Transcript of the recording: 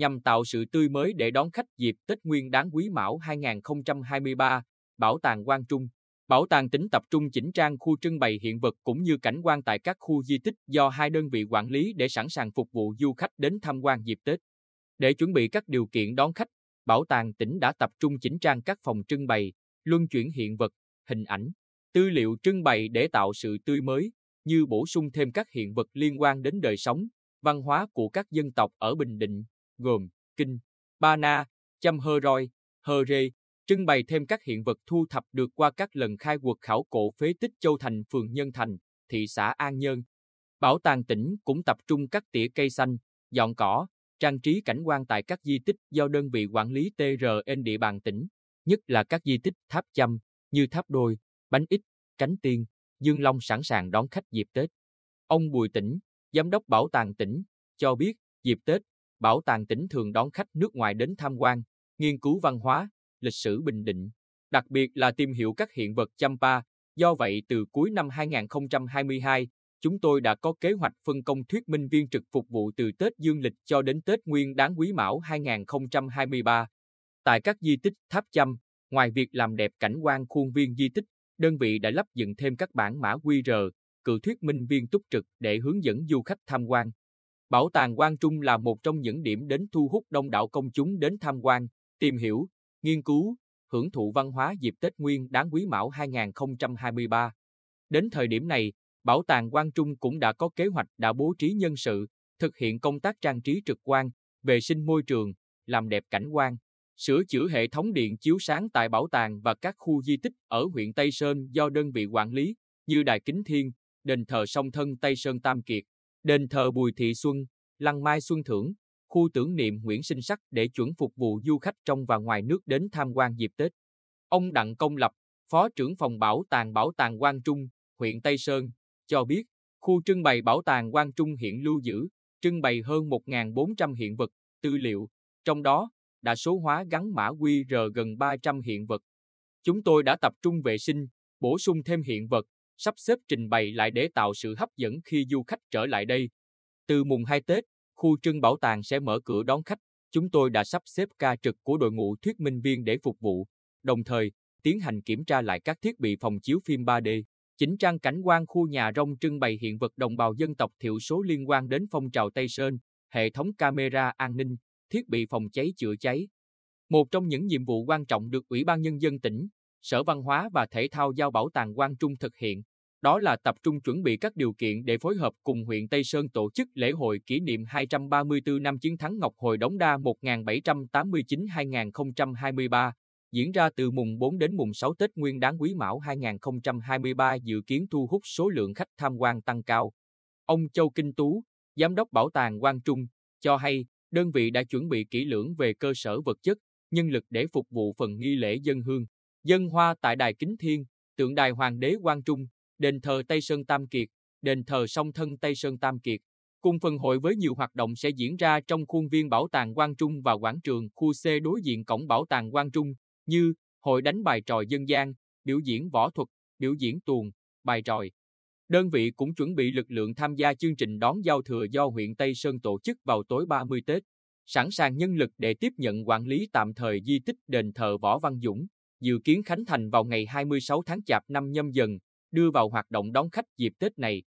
nhằm tạo sự tươi mới để đón khách dịp Tết Nguyên đán Quý Mão 2023, Bảo tàng Quang Trung. Bảo tàng tỉnh tập trung chỉnh trang khu trưng bày hiện vật cũng như cảnh quan tại các khu di tích do hai đơn vị quản lý để sẵn sàng phục vụ du khách đến tham quan dịp Tết. Để chuẩn bị các điều kiện đón khách, Bảo tàng tỉnh đã tập trung chỉnh trang các phòng trưng bày, luân chuyển hiện vật, hình ảnh, tư liệu trưng bày để tạo sự tươi mới, như bổ sung thêm các hiện vật liên quan đến đời sống, văn hóa của các dân tộc ở Bình Định, gồm Kinh, Ba Na, Chăm Hơ Roi, Hơ Rê, trưng bày thêm các hiện vật thu thập được qua các lần khai quật khảo cổ phế tích Châu Thành phường Nhân Thành, thị xã An Nhơn. Bảo tàng tỉnh cũng tập trung các tỉa cây xanh, dọn cỏ, trang trí cảnh quan tại các di tích do đơn vị quản lý TRN địa bàn tỉnh, nhất là các di tích tháp chăm như tháp đôi, bánh ít, cánh tiên, Dương Long sẵn sàng đón khách dịp Tết. Ông Bùi Tĩnh, Giám đốc Bảo tàng tỉnh, cho biết dịp Tết, Bảo tàng tỉnh thường đón khách nước ngoài đến tham quan, nghiên cứu văn hóa, lịch sử Bình Định, đặc biệt là tìm hiểu các hiện vật Champa. Do vậy, từ cuối năm 2022, chúng tôi đã có kế hoạch phân công thuyết minh viên trực phục vụ từ Tết Dương lịch cho đến Tết Nguyên đáng Quý Mão 2023. Tại các di tích tháp chăm, ngoài việc làm đẹp cảnh quan khuôn viên di tích, đơn vị đã lắp dựng thêm các bản mã QR, cự thuyết minh viên túc trực để hướng dẫn du khách tham quan. Bảo tàng Quang Trung là một trong những điểm đến thu hút đông đảo công chúng đến tham quan, tìm hiểu, nghiên cứu, hưởng thụ văn hóa dịp Tết Nguyên đáng Quý Mão 2023. Đến thời điểm này, Bảo tàng Quang Trung cũng đã có kế hoạch đã bố trí nhân sự, thực hiện công tác trang trí trực quan, vệ sinh môi trường, làm đẹp cảnh quan, sửa chữa hệ thống điện chiếu sáng tại bảo tàng và các khu di tích ở huyện Tây Sơn do đơn vị quản lý, như Đài Kính Thiên, đền thờ song thân Tây Sơn Tam Kiệt, đền thờ Bùi Thị Xuân, Lăng Mai Xuân Thưởng, khu tưởng niệm Nguyễn Sinh Sắc để chuẩn phục vụ du khách trong và ngoài nước đến tham quan dịp Tết. Ông Đặng Công Lập, Phó trưởng phòng bảo tàng Bảo tàng Quang Trung, huyện Tây Sơn, cho biết, khu trưng bày Bảo tàng Quang Trung hiện lưu giữ, trưng bày hơn 1.400 hiện vật, tư liệu, trong đó, đã số hóa gắn mã QR gần 300 hiện vật. Chúng tôi đã tập trung vệ sinh, bổ sung thêm hiện vật, sắp xếp trình bày lại để tạo sự hấp dẫn khi du khách trở lại đây. Từ mùng 2 Tết, khu trưng bảo tàng sẽ mở cửa đón khách. Chúng tôi đã sắp xếp ca trực của đội ngũ thuyết minh viên để phục vụ, đồng thời tiến hành kiểm tra lại các thiết bị phòng chiếu phim 3D, chỉnh trang cảnh quan khu nhà rông trưng bày hiện vật đồng bào dân tộc thiểu số liên quan đến phong trào Tây Sơn, hệ thống camera an ninh, thiết bị phòng cháy chữa cháy. Một trong những nhiệm vụ quan trọng được Ủy ban Nhân dân tỉnh, Sở Văn hóa và Thể thao giao Bảo tàng Quang Trung thực hiện, đó là tập trung chuẩn bị các điều kiện để phối hợp cùng huyện Tây Sơn tổ chức lễ hội kỷ niệm 234 năm chiến thắng Ngọc Hồi Đống Đa 1789-2023, diễn ra từ mùng 4 đến mùng 6 Tết Nguyên đán Quý Mão 2023 dự kiến thu hút số lượng khách tham quan tăng cao. Ông Châu Kinh Tú, Giám đốc Bảo tàng Quang Trung, cho hay đơn vị đã chuẩn bị kỹ lưỡng về cơ sở vật chất, nhân lực để phục vụ phần nghi lễ dân hương, dân hoa tại Đài Kính Thiên, tượng đài Hoàng đế Quang Trung, đền thờ Tây Sơn Tam Kiệt, đền thờ song thân Tây Sơn Tam Kiệt. Cùng phần hội với nhiều hoạt động sẽ diễn ra trong khuôn viên Bảo tàng Quang Trung và quảng trường khu C đối diện cổng Bảo tàng Quang Trung, như hội đánh bài tròi dân gian, biểu diễn võ thuật, biểu diễn tuồng, bài tròi. Đơn vị cũng chuẩn bị lực lượng tham gia chương trình đón giao thừa do huyện Tây Sơn tổ chức vào tối 30 Tết, sẵn sàng nhân lực để tiếp nhận quản lý tạm thời di tích đền thờ Võ Văn Dũng, dự kiến khánh thành vào ngày 26 tháng Chạp năm nhâm dần, đưa vào hoạt động đón khách dịp Tết này.